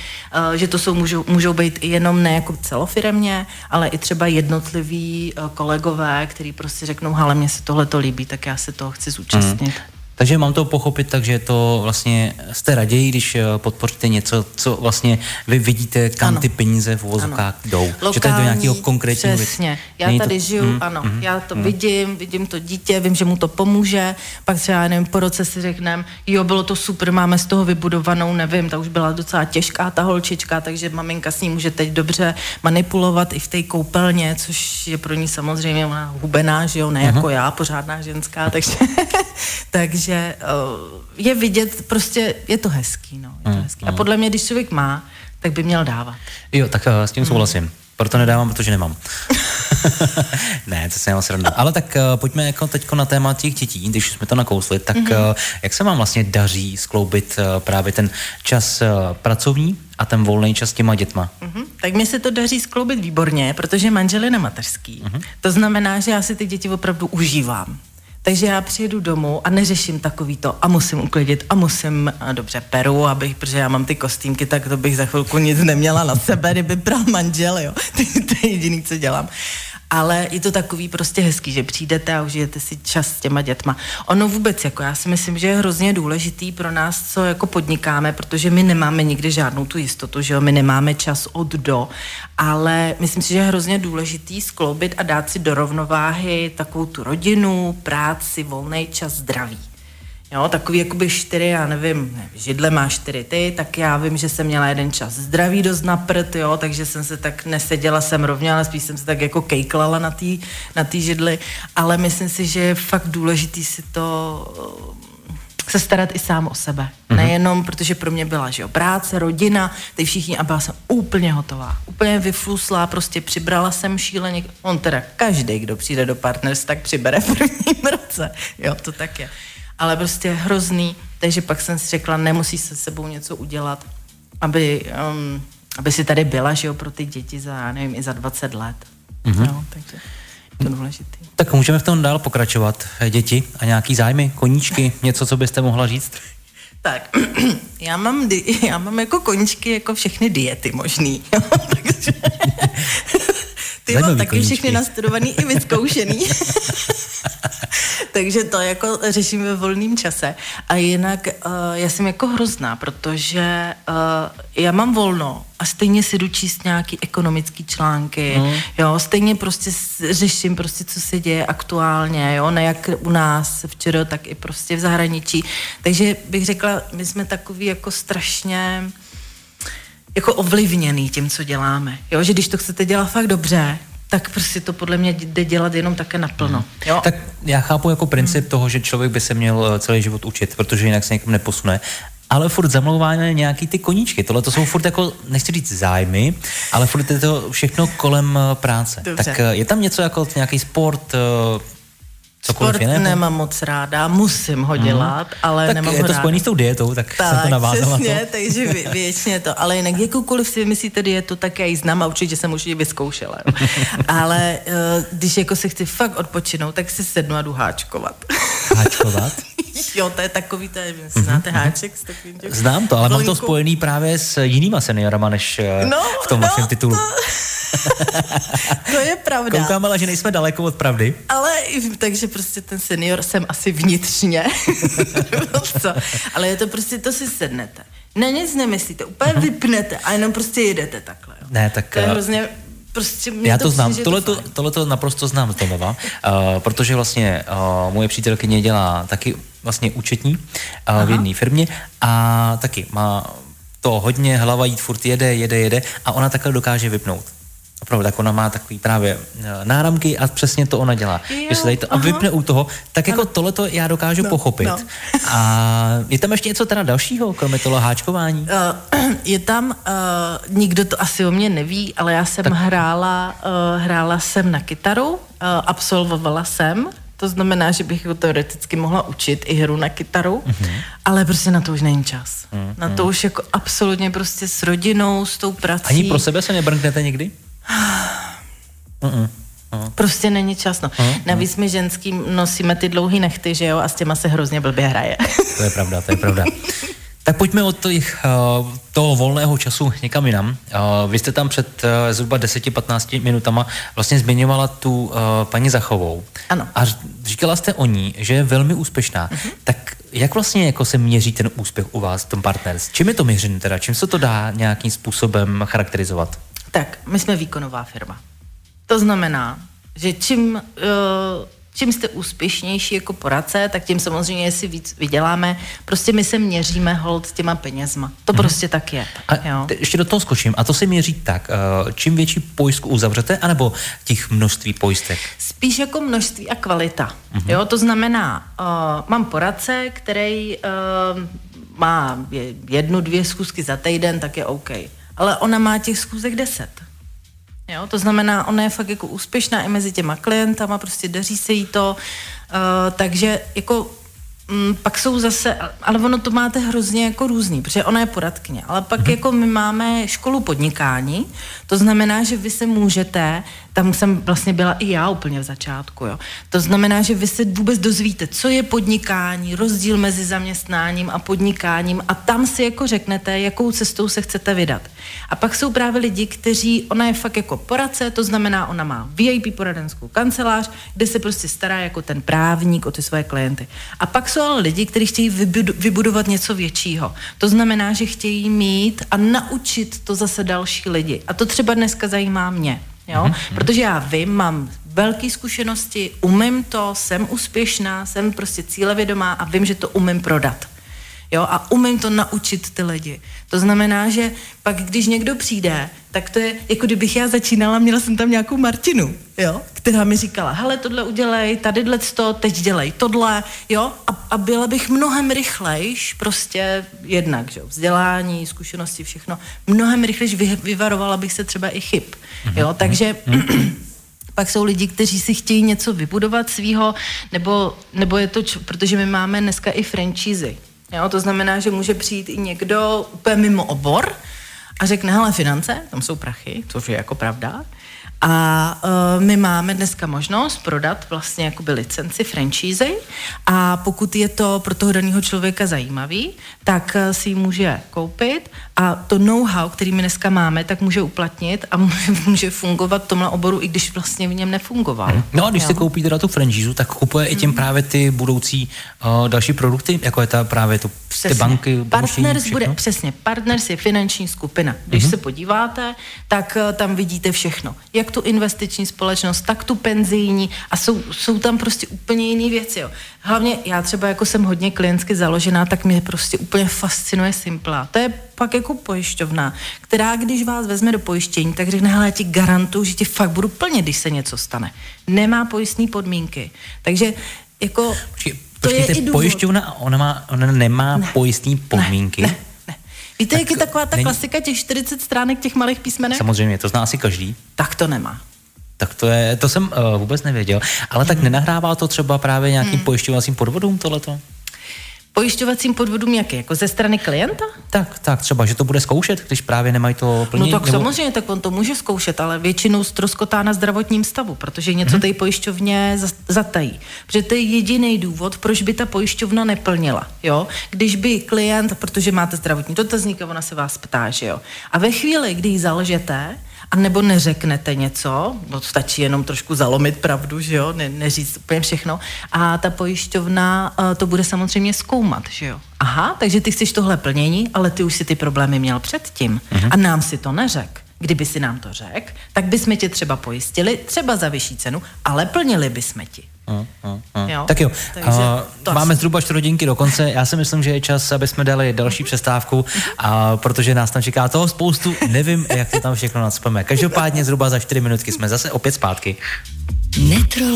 že to jsou, můžou, můžou být i jenom ne jako celofiremně, ale i třeba jednotliví kolegové, který prostě řeknou, ale mně se tohle to líbí, tak já se toho chci zúčastnit. Mm. Takže mám to pochopit tak, že to vlastně jste raději, když eh, podpoříte něco, co vlastně vy vidíte, kam ano. ty peníze v uvozovkách jdou. Lokální, že to je do nějakého konkrétního Přesně. Věc. Já Není tady to... žiju, mm, ano. Mm, já to mm. vidím, vidím to dítě, vím, že mu to pomůže, pak třeba, nevím, po roce si řekneme, jo, bylo to super, máme z toho vybudovanou, nevím, ta už byla docela těžká ta holčička, takže maminka s ní může teď dobře manipulovat i v té koupelně, což je pro ní samozřejmě ona hubená, že jo, ne uh-huh. jako já, pořádná ženská, takže, takže že uh, je vidět, prostě je to hezký, no. Je to mm, hezký. A mm. podle mě, když člověk má, tak by měl dávat. Jo, tak uh, s tím souhlasím. Mm. Proto nedávám, protože nemám. ne, to se srandu. Ale tak uh, pojďme jako teď na téma těch dětí, když jsme to nakousli, tak mm-hmm. uh, jak se vám vlastně daří skloubit uh, právě ten čas uh, pracovní a ten volný čas s těma dětma? Mm-hmm. Tak mi se to daří skloubit výborně, protože manžel je na mateřský. Mm-hmm. To znamená, že já si ty děti opravdu užívám. Takže já přijedu domů a neřeším takový to a musím uklidit a musím, a dobře, peru, abych, protože já mám ty kostýmky, tak to bych za chvilku nic neměla na sebe, kdyby pral manžel, jo. to je jediný, co dělám ale je to takový prostě hezký, že přijdete a užijete si čas s těma dětma. Ono vůbec, jako já si myslím, že je hrozně důležitý pro nás, co jako podnikáme, protože my nemáme nikdy žádnou tu jistotu, že jo, my nemáme čas od do, ale myslím si, že je hrozně důležitý skloubit a dát si do rovnováhy takovou tu rodinu, práci, volný čas, zdraví. Jo, takový jakoby čtyři, já nevím, ne, židle má čtyři ty, tak já vím, že jsem měla jeden čas zdraví dost na prd, jo, takže jsem se tak neseděla jsem rovně, ale spíš jsem se tak jako kejklala na té na tý židli, ale myslím si, že je fakt důležitý si to eh, se starat i sám o sebe. Mm-hmm. Nejenom, protože pro mě byla, že jo, práce, rodina, ty všichni a byla jsem úplně hotová. Úplně vyfluslá, prostě přibrala jsem šíleně. On teda každý, kdo přijde do partners, tak přibere v prvním roce. Jo, to tak je ale prostě hrozný, takže pak jsem si řekla, nemusí se sebou něco udělat, aby, um, aby si tady byla, že jo, pro ty děti za, nevím, i za 20 let. Mm-hmm. No, takže to důležitý. Tak můžeme v tom dál pokračovat. Děti a nějaký zájmy, koníčky, něco, co byste mohla říct? Tak, já mám, já mám jako koníčky jako všechny diety možný, jo, takže ty mám taky koníčky. všechny nastudovaný i vyzkoušený. Takže to jako řeším ve volném čase. A jinak uh, já jsem jako hrozná, protože uh, já mám volno a stejně si jdu číst nějaký ekonomický články, mm. jo, stejně prostě řeším prostě, co se děje aktuálně, jo, ne jak u nás včera, tak i prostě v zahraničí. Takže bych řekla, my jsme takový jako strašně jako ovlivněný tím, co děláme. Jo, že když to chcete dělat fakt dobře, tak prostě to podle mě jde dělat jenom také naplno. Hmm. Jo? Tak já chápu jako princip hmm. toho, že člověk by se měl eh, celý život učit, protože jinak se někam neposune. Ale furt zamlouváme nějaký ty koníčky. Tohle to jsou furt jako, nechci říct zájmy, ale furt je to všechno kolem eh, práce. Dobře. Tak eh, je tam něco jako nějaký sport, Sport jiného? nemám moc ráda, musím ho mhm. dělat, mm. ale tak nemám je ho to spojený s tou dietou, tak, tak jsem to navázala. Přesně, to. takže vě, většině to. Ale jinak jakoukoliv si vymyslíte dietu, tak já ji znám a určitě jsem už ji vyzkoušela. ale uh, když jako se chci fakt odpočinout, tak si sednu a jdu háčkovat. Háčkovat? jo, to je takový, to je, mhm, znáte mm-hmm. háček s takovým těch Znám to, ale mám to spojený právě s jinýma seniorama, než eh, no, v tom no, vašem titulu. To... to je pravda. Koukám, ale že nejsme daleko od pravdy. Ale takže prostě ten senior jsem asi vnitřně. Co? Ale je to prostě, to si sednete. Na nic nemyslíte, úplně uh-huh. vypnete a jenom prostě jedete takhle. Jo. Ne, tak... To je eh, hrozně Prostě Já to, to znám, tohle to, tohle to naprosto znám z domova, uh, protože vlastně uh, moje přítelkyně dělá taky vlastně účetní uh, v jedné firmě a taky má to hodně, hlava jít furt jede, jede, jede a ona takhle dokáže vypnout. Opravdu, tak ona má takový právě eh, náramky a přesně to ona dělá. Jo, že se tady to aha. vypne u toho, tak jako tohle to já dokážu no, pochopit. No. A je tam ještě něco teda dalšího, kromě toho háčkování? Uh, je tam, uh, nikdo to asi o mě neví, ale já jsem tak. hrála, uh, hrála jsem na kytaru, uh, absolvovala jsem to znamená, že bych ho teoreticky mohla učit i hru na kytaru, mm-hmm. ale prostě na to už není čas. Mm-hmm. Na to už jako absolutně prostě s rodinou, s tou prací. Ani pro sebe se nebrnknete nikdy? Mm-mm. Prostě není čas, no. Mm, Navíc my ženský nosíme ty dlouhý nechty, že jo, a s těma se hrozně blbě hraje. To je pravda, to je pravda. Tak pojďme od těch, uh, toho volného času někam jinam. Uh, vy jste tam před uh, zhruba 10-15 minutama vlastně zmiňovala tu paní Zachovou. Ano. A říkala jste o ní, že je velmi úspěšná. Uh-huh. Tak jak vlastně jako se měří ten úspěch u vás v tom partnerství? Čím je to měřené teda? Čím se to dá nějakým způsobem charakterizovat? Tak, my jsme výkonová firma. To znamená, že čím, uh, čím jste úspěšnější jako poradce, tak tím samozřejmě si víc vyděláme. Prostě my se měříme hold s těma penězma. To hmm. prostě tak je. A jo. ještě do toho skočím. A to se měří tak, uh, čím větší pojistku uzavřete, anebo těch množství pojistek? Spíš jako množství a kvalita. Hmm. Jo, to znamená, uh, mám poradce, který uh, má jednu, dvě schůzky za týden, tak je OK ale ona má těch schůzek deset. Jo, to znamená, ona je fakt jako úspěšná i mezi těma klientama, prostě daří se jí to, uh, takže jako Mm, pak jsou zase, ale ono to máte hrozně jako různý, protože ona je poradkyně, ale pak mm-hmm. jako my máme školu podnikání, to znamená, že vy se můžete, tam jsem vlastně byla i já úplně v začátku, jo. To znamená, že vy se vůbec dozvíte, co je podnikání, rozdíl mezi zaměstnáním a podnikáním a tam si jako řeknete, jakou cestou se chcete vydat. A pak jsou právě lidi, kteří, ona je fakt jako poradce, to znamená, ona má VIP poradenskou kancelář, kde se prostě stará jako ten právník o ty svoje klienty. A pak jsou ale lidi, kteří chtějí vybudovat něco většího. To znamená, že chtějí mít a naučit to zase další lidi. A to třeba dneska zajímá mě. Jo? Mm-hmm. Protože já vím, mám velké zkušenosti, umím to, jsem úspěšná, jsem prostě cílevědomá a vím, že to umím prodat. Jo, a umím to naučit ty lidi. To znamená, že pak, když někdo přijde, tak to je, jako kdybych já začínala, měla jsem tam nějakou Martinu, jo, která mi říkala, hele, tohle udělej, tady to, teď dělej tohle, jo, a, a byla bych mnohem rychlejš, prostě jednak, že jo, vzdělání, zkušenosti, všechno, mnohem rychlejš vy, vyvarovala bych se třeba i chyb, jo, mhm. takže mhm. pak jsou lidi, kteří si chtějí něco vybudovat svýho, nebo, nebo je to, protože my máme dneska i franchise, Jo, to znamená, že může přijít i někdo úplně mimo obor a řekne, hele, finance, tam jsou prachy, což je jako pravda, a uh, my máme dneska možnost prodat vlastně jakoby licenci franchise a pokud je to pro toho daného člověka zajímavý, tak uh, si ji může koupit a to know-how, který my dneska máme, tak může uplatnit a může, fungovat v tomhle oboru, i když vlastně v něm nefungoval. Hmm. No a když jo. si koupí teda tu franchise, tak kupuje hmm. i tím mhm. právě ty budoucí uh, další produkty, jako je ta právě to, ty banky, Partners bude, přesně, Partners je finanční skupina. Když hmm. se podíváte, tak uh, tam vidíte všechno. Jak tu investiční společnost, tak tu penzijní a jsou, jsou tam prostě úplně jiné věci. Jo. Hlavně já třeba jako jsem hodně klientsky založená, tak mě prostě úplně fascinuje Simpla. To je pak jako pojišťovna, která když vás vezme do pojištění, tak řekne, hele, já ti garantuju, že ti fakt budu plně, když se něco stane. Nemá pojistné podmínky. Takže jako... Počkej, to je i pojišťovna, ona, má, ona nemá ne, pojistné podmínky. Ne, ne. Víte, tak jak je taková ta není... klasika těch 40 stránek těch malých písmenek? Samozřejmě, to zná asi každý. Tak to nemá. Tak to je, to jsem uh, vůbec nevěděl. Ale tak hmm. nenahrává to třeba právě nějakým hmm. pojišťovacím podvodům tohleto? Pojišťovacím podvodům jaké? Jako ze strany klienta? Tak, tak, třeba, že to bude zkoušet, když právě nemají to plně. No tak nebo... samozřejmě, tak on to může zkoušet, ale většinou ztroskotá na zdravotním stavu, protože něco hmm. té pojišťovně zatají. Protože to je jediný důvod, proč by ta pojišťovna neplnila. Jo? Když by klient, protože máte zdravotní dotazník a ona se vás ptá, že jo. A ve chvíli, kdy ji zalžete, a nebo neřeknete něco, no stačí jenom trošku zalomit pravdu, že jo, ne, neříct úplně všechno. A ta pojišťovna uh, to bude samozřejmě zkoumat, že jo. Aha, takže ty chceš tohle plnění, ale ty už si ty problémy měl předtím. Uh-huh. A nám si to neřek. Kdyby si nám to řekl, tak bychom tě třeba pojistili, třeba za vyšší cenu, ale plnili bychom ti. Uh, uh, uh. Jo? Tak jo, Takže uh, máme zhruba čtvrthodinky do konce. Já si myslím, že je čas, aby jsme dali další přestávku, a protože nás tam čeká toho spoustu. Nevím, jak to tam všechno nadspeme. Každopádně zhruba za 4 minutky jsme zase opět zpátky.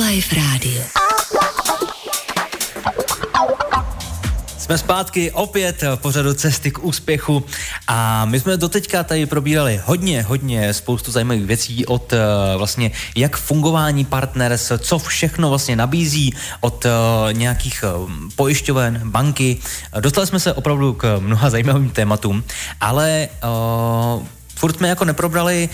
Life Radio. Jsme zpátky opět v pořadu Cesty k úspěchu a my jsme doteďka tady probírali hodně, hodně spoustu zajímavých věcí od uh, vlastně jak fungování partners, co všechno vlastně nabízí od uh, nějakých uh, pojišťoven, banky. Dostali jsme se opravdu k mnoha zajímavým tématům, ale uh, furt jsme jako neprobrali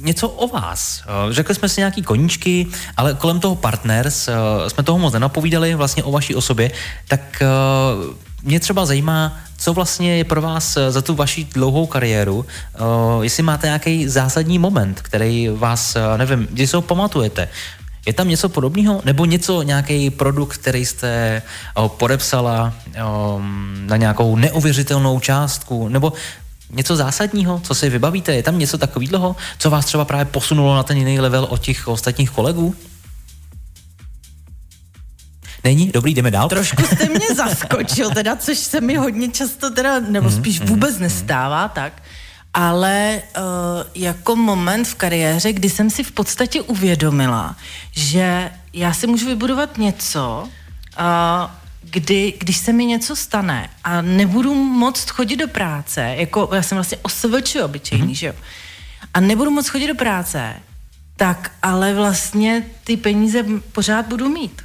něco o vás. Řekli jsme si nějaký koníčky, ale kolem toho partners jsme toho moc nenapovídali vlastně o vaší osobě, tak mě třeba zajímá, co vlastně je pro vás za tu vaši dlouhou kariéru, jestli máte nějaký zásadní moment, který vás, nevím, kdy se ho pamatujete, je tam něco podobného? Nebo něco, nějaký produkt, který jste podepsala na nějakou neuvěřitelnou částku? Nebo něco zásadního, co si vybavíte? Je tam něco takového, co vás třeba právě posunulo na ten jiný level od těch ostatních kolegů? Není? Dobrý, jdeme dál. Trošku jste mě zaskočil, teda, což se mi hodně často teda, nebo mhm, spíš mhm, vůbec mhm. nestává, tak. Ale uh, jako moment v kariéře, kdy jsem si v podstatě uvědomila, že já si můžu vybudovat něco, uh, kdy, když se mi něco stane a nebudu moc chodit do práce, jako já jsem vlastně osvč obyčejný, mm-hmm. že jo, a nebudu moc chodit do práce, tak ale vlastně ty peníze pořád budu mít.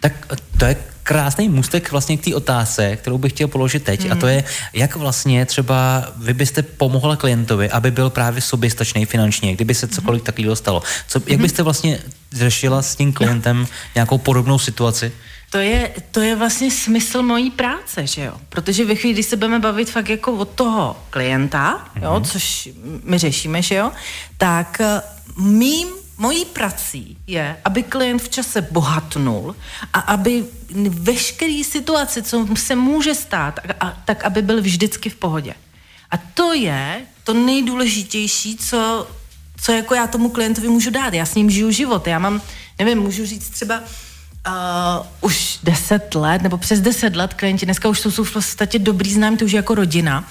Tak to je krásný můstek vlastně k té otázce, kterou bych chtěl položit teď, mm. a to je, jak vlastně třeba vy byste pomohla klientovi, aby byl právě soběstačný finančně, kdyby se cokoliv mm. takového stalo. Co, jak mhm. byste vlastně řešila s tím klientem nějakou podobnou situaci? To je, to je vlastně smysl mojí práce, že jo? Protože ve chvíli, kdy se budeme bavit fakt jako od toho klienta, jo, mm-hmm. což my řešíme, že jo, tak eh, mým Mojí prací je, aby klient v čase bohatnul a aby veškerý situace, co se může stát, a, a, tak aby byl vždycky v pohodě. A to je to nejdůležitější, co, co jako já tomu klientovi můžu dát. Já s ním žiju život. Já mám, nevím, můžu říct třeba, uh, už deset let, nebo přes deset let klienti, dneska už jsou, jsou v podstatě dobrý známí, to už jako rodina.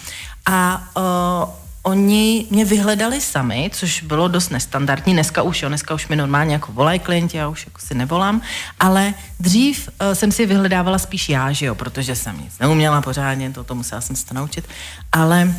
A uh, oni mě vyhledali sami, což bylo dost nestandardní. Dneska už, jo, dneska už mi normálně jako volají klienti, já už jako si nevolám, ale dřív uh, jsem si vyhledávala spíš já, že jo, protože jsem nic neuměla pořádně, to, to musela jsem se to naučit, ale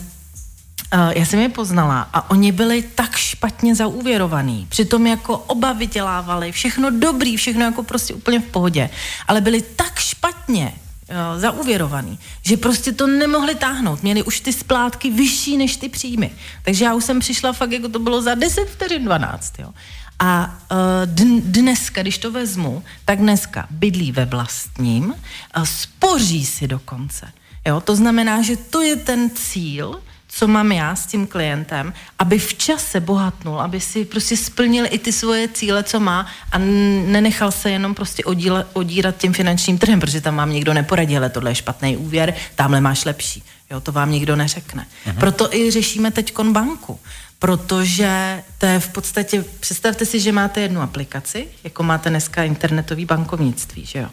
já jsem je poznala a oni byli tak špatně zaúvěrovaní. Přitom jako oba vydělávali, všechno dobrý, všechno jako prostě úplně v pohodě. Ale byli tak špatně jo, zauvěrovaný, že prostě to nemohli táhnout. Měli už ty splátky vyšší než ty příjmy. Takže já už jsem přišla fakt, jako to bylo za 10 vteřin 12. Jo. A uh, dneska, když to vezmu, tak dneska bydlí ve vlastním, uh, spoří si dokonce. Jo? To znamená, že to je ten cíl, co mám já s tím klientem, aby v čase bohatnul, aby si prostě splnil i ty svoje cíle, co má a nenechal se jenom prostě odíla, odírat tím finančním trhem, protože tam vám někdo neporadí, ale tohle je špatný úvěr, tamhle máš lepší. Jo, to vám nikdo neřekne. Uh-huh. Proto i řešíme teď banku, protože to je v podstatě, představte si, že máte jednu aplikaci, jako máte dneska internetový bankovnictví, že jo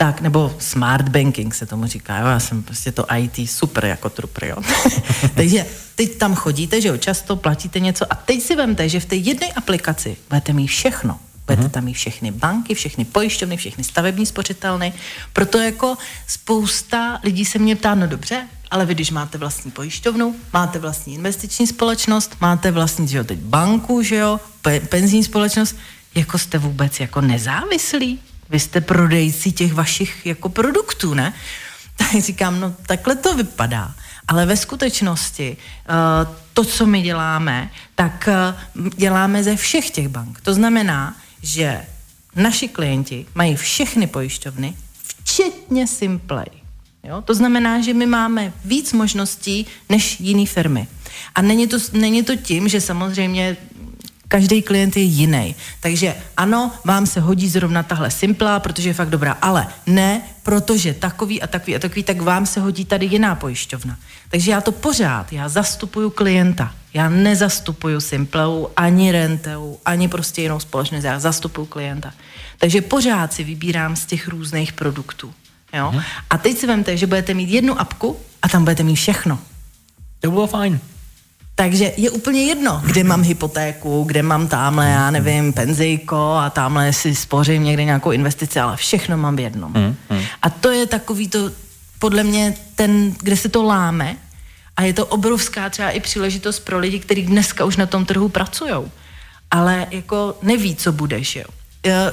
tak, nebo smart banking se tomu říká, jo, já jsem prostě to IT super jako trupr, jo. Takže teď tam chodíte, že jo, často platíte něco a teď si vemte, že v té jedné aplikaci budete mít všechno. Budete uh-huh. tam mít všechny banky, všechny pojišťovny, všechny stavební spořitelny. Proto jako spousta lidí se mě ptá, no dobře, ale vy když máte vlastní pojišťovnu, máte vlastní investiční společnost, máte vlastní, že jo, teď banku, že jo, pe- penzijní společnost, jako jste vůbec jako nezávislí? Vy jste prodejci těch vašich jako produktů, ne? Tak říkám, no takhle to vypadá. Ale ve skutečnosti eh, to, co my děláme, tak eh, děláme ze všech těch bank. To znamená, že naši klienti mají všechny pojišťovny, včetně Simplay. Jo? To znamená, že my máme víc možností než jiné firmy. A není to, není to tím, že samozřejmě každý klient je jiný. Takže ano, vám se hodí zrovna tahle simplá, protože je fakt dobrá, ale ne, protože takový a takový a takový, tak vám se hodí tady jiná pojišťovna. Takže já to pořád, já zastupuju klienta. Já nezastupuju Simpleu, ani Renteu, ani prostě jinou společnost, já zastupuju klienta. Takže pořád si vybírám z těch různých produktů. Jo? Mhm. A teď si vemte, že budete mít jednu apku a tam budete mít všechno. To bylo fajn. Takže je úplně jedno, kde mám hypotéku, kde mám tamhle, já nevím, penzijko a tamhle si spořím někde nějakou investici, ale všechno mám v jednom. Mm, mm. A to je takový to, podle mě, ten, kde se to láme a je to obrovská třeba i příležitost pro lidi, kteří dneska už na tom trhu pracují, ale jako neví, co budeš, jo.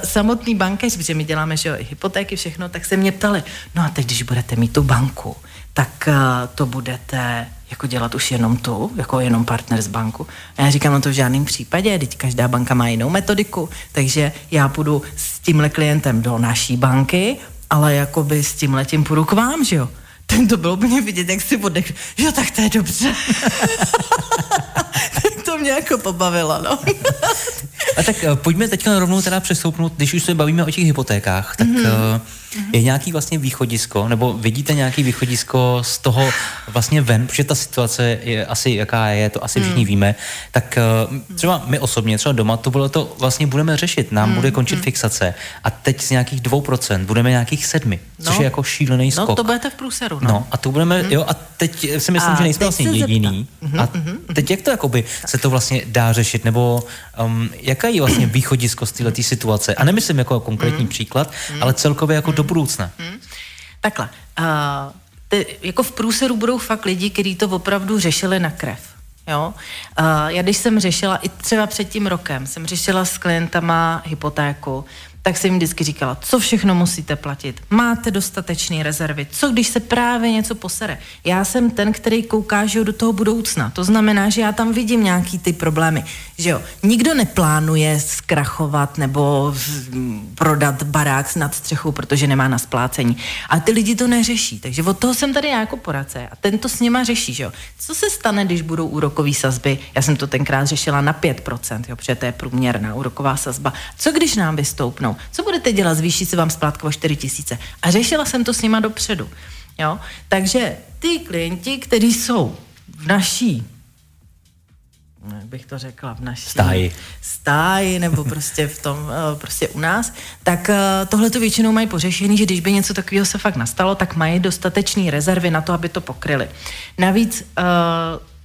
Samotný bankéř, protože my děláme že jo, i hypotéky, všechno, tak se mě ptali, no a teď, když budete mít tu banku, tak uh, to budete jako dělat už jenom tu, jako jenom partner z banku. A já říkám, no to v žádném případě, teď každá banka má jinou metodiku, takže já půjdu s tímhle klientem do naší banky, ale jakoby s tím letím půjdu k vám, že jo. Ten to bylo úplně vidět, jak si oddech. Jo, tak to je dobře. to mě jako pobavilo, no. A tak uh, pojďme teď rovnou teda přestoupnout, když už se bavíme o těch hypotékách, tak mm-hmm. Uh, je nějaký vlastně východisko, nebo vidíte nějaký východisko z toho vlastně ven, protože ta situace je asi jaká je, to asi všichni mm. víme, tak uh, třeba my osobně, třeba doma, to bylo to vlastně budeme řešit, nám mm. bude končit mm. fixace a teď z nějakých 2% budeme nějakých sedmi, no. což je jako šílený no, skok. No to budete v průseru, no. no a to budeme, mm. jo, a teď si myslím, a že nejsme vlastně jediný. Mm-hmm. A mhm, teď jak to jakoby se to vlastně dá řešit, nebo um, jaká je vlastně východisko z této situace? A nemyslím jako konkrétní mm. příklad, mm. ale celkově jako. Do budoucna. Mm. Takhle. Uh, te, jako v průseru budou fakt lidi, kteří to opravdu řešili na krev. Jo? Uh, já když jsem řešila, i třeba před tím rokem, jsem řešila s klientama hypotéku, tak jsem jim vždycky říkala, co všechno musíte platit, máte dostatečné rezervy, co když se právě něco posere. Já jsem ten, který kouká že do toho budoucna, to znamená, že já tam vidím nějaký ty problémy, že jo, nikdo neplánuje zkrachovat nebo prodat barák nad střechou, protože nemá na splácení. A ty lidi to neřeší, takže od toho jsem tady já jako poradce a ten to s nima řeší, že jo. Co se stane, když budou úrokové sazby? Já jsem to tenkrát řešila na 5%, jo, protože to je průměrná úroková sazba. Co když nám vystoupnou? Co budete dělat? Zvýší se vám splátka o 4 tisíce. A řešila jsem to s nima dopředu. Jo? Takže ty klienti, kteří jsou v naší jak bych to řekla, v naší stáji, stáji nebo prostě v tom, eh, prostě u nás, tak eh, tohle to většinou mají pořešený, že když by něco takového se fakt nastalo, tak mají dostatečné rezervy na to, aby to pokryli. Navíc uh,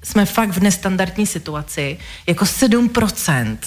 jsme fakt v nestandardní situaci, jako 7%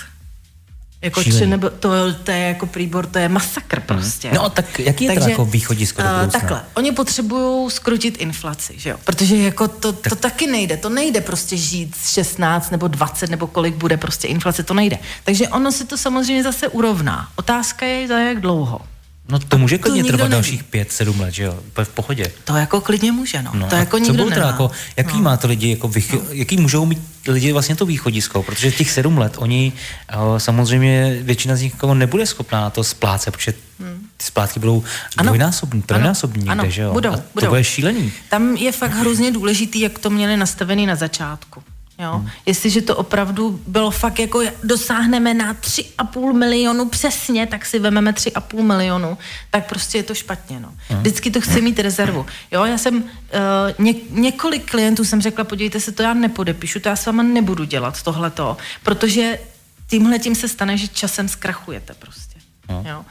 jako tři, nebo to, to je jako příbor, to je masakr mhm. prostě. No tak jaký je Takže, to jako východisko do uh, Takhle, oni potřebují skrutit inflaci, že jo? Protože jako to, tak. to taky nejde, to nejde prostě žít 16 nebo 20 nebo kolik bude prostě inflace, to nejde. Takže ono se to samozřejmě zase urovná. Otázka je, za jak dlouho. No to může klidně trvat dalších pět, sedm let, že jo? V pohodě. To jako klidně může, no. no to jako nikdo co nemá. Jako, jaký no. má to lidi, jako vych, no. jaký můžou mít lidi vlastně to východisko? Protože těch sedm let, oni uh, samozřejmě, většina z nich jako nebude schopná to splácet, protože hmm. ty splátky budou ano. dvojnásobní, trojnásobní někde, ano. že jo? Budou, A to budou. bude šílený. Tam je fakt hrozně důležitý, jak to měli nastavený na začátku. Jo? Hmm. Jestliže to opravdu bylo fakt jako dosáhneme na 3,5 milionu přesně, tak si vememe 3,5 milionu, tak prostě je to špatně. No. Hmm. Vždycky to chci mít rezervu. Jo, já jsem uh, ně, několik klientů jsem řekla, podívejte se, to já nepodepíšu, to já s váma nebudu dělat tohleto, protože tímhle tím se stane, že časem zkrachujete prostě. Hmm. Jo.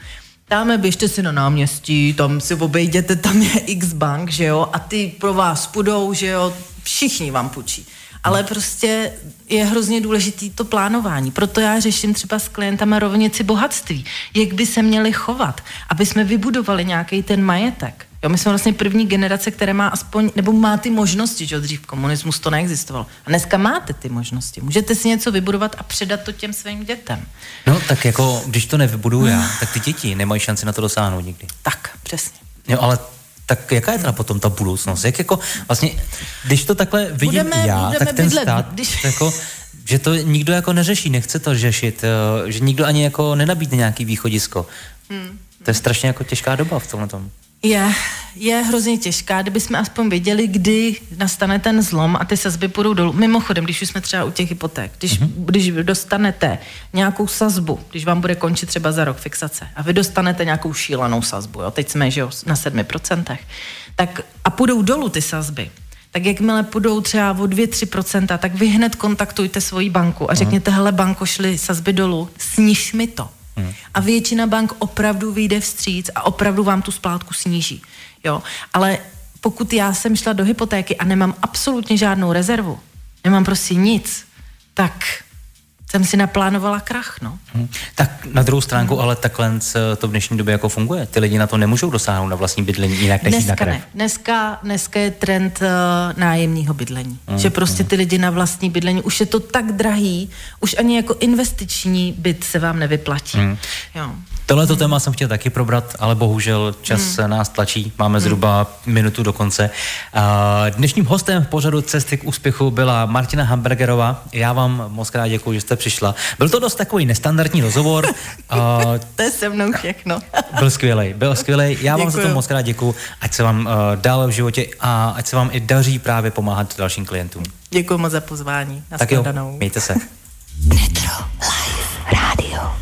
Dáme, běžte si na náměstí, tam si obejděte, tam je X bank, že jo, a ty pro vás půjdou, že jo, všichni vám půjčí ale prostě je hrozně důležitý to plánování. Proto já řeším třeba s klientama rovnici bohatství. Jak by se měli chovat, aby jsme vybudovali nějaký ten majetek. Jo, my jsme vlastně první generace, která má aspoň, nebo má ty možnosti, že dřív komunismus to neexistovalo. A dneska máte ty možnosti. Můžete si něco vybudovat a předat to těm svým dětem. No tak jako, když to nevybuduju já, tak ty děti nemají šanci na to dosáhnout nikdy. Tak, přesně. Jo, ale tak jaká je teda potom ta budoucnost? Jak jako vlastně, když to takhle vidím budeme, já, budeme tak ten bydlet, stát, když... jako, že to nikdo jako neřeší, nechce to řešit, eh, že nikdo ani jako nenabídne nějaký východisko. Hmm. To je strašně jako těžká doba v tomhle tom. Je, je hrozně těžká, kdybychom aspoň věděli, kdy nastane ten zlom a ty sazby půjdou dolů. Mimochodem, když už jsme třeba u těch hypoték, když, mm-hmm. když dostanete nějakou sazbu, když vám bude končit třeba za rok fixace a vy dostanete nějakou šílenou sazbu, jo, teď jsme že jo, na 7%, tak a půjdou dolů ty sazby, tak jakmile půjdou třeba o 2-3%, tak vy hned kontaktujte svoji banku a mhm. řekněte, hele banko, šly sazby dolů, sniž mi to. Hmm. A většina bank opravdu vyjde vstříc a opravdu vám tu splátku sníží. Jo? Ale pokud já jsem šla do hypotéky a nemám absolutně žádnou rezervu, nemám prostě nic, tak jsem si naplánovala krach, no. Hmm. Tak na druhou stránku, hmm. ale takhle to v dnešní době jako funguje. Ty lidi na to nemůžou dosáhnout na vlastní bydlení jinak než dneska na krev. Ne. Dneska, dneska je trend uh, nájemního bydlení. Hmm. Že prostě ty lidi na vlastní bydlení, už je to tak drahý, už ani jako investiční byt se vám nevyplatí. Hmm. Jo. Tohle to téma jsem chtěl taky probrat, ale bohužel čas hmm. nás tlačí. Máme zhruba hmm. minutu do konce. Dnešním hostem v pořadu Cesty k úspěchu byla Martina Hamburgerová. Já vám moc krát děkuji, že jste přišla. Byl to dost takový nestandardní rozhovor. A... to je se mnou všechno. byl skvělý, byl skvělý. Já vám Děkuju. za to moc krát děkuju, ať se vám uh, dál v životě a ať se vám i daří právě pomáhat dalším klientům. Děkuji moc za pozvání. Na tak jo, mějte se. Metro Live Radio.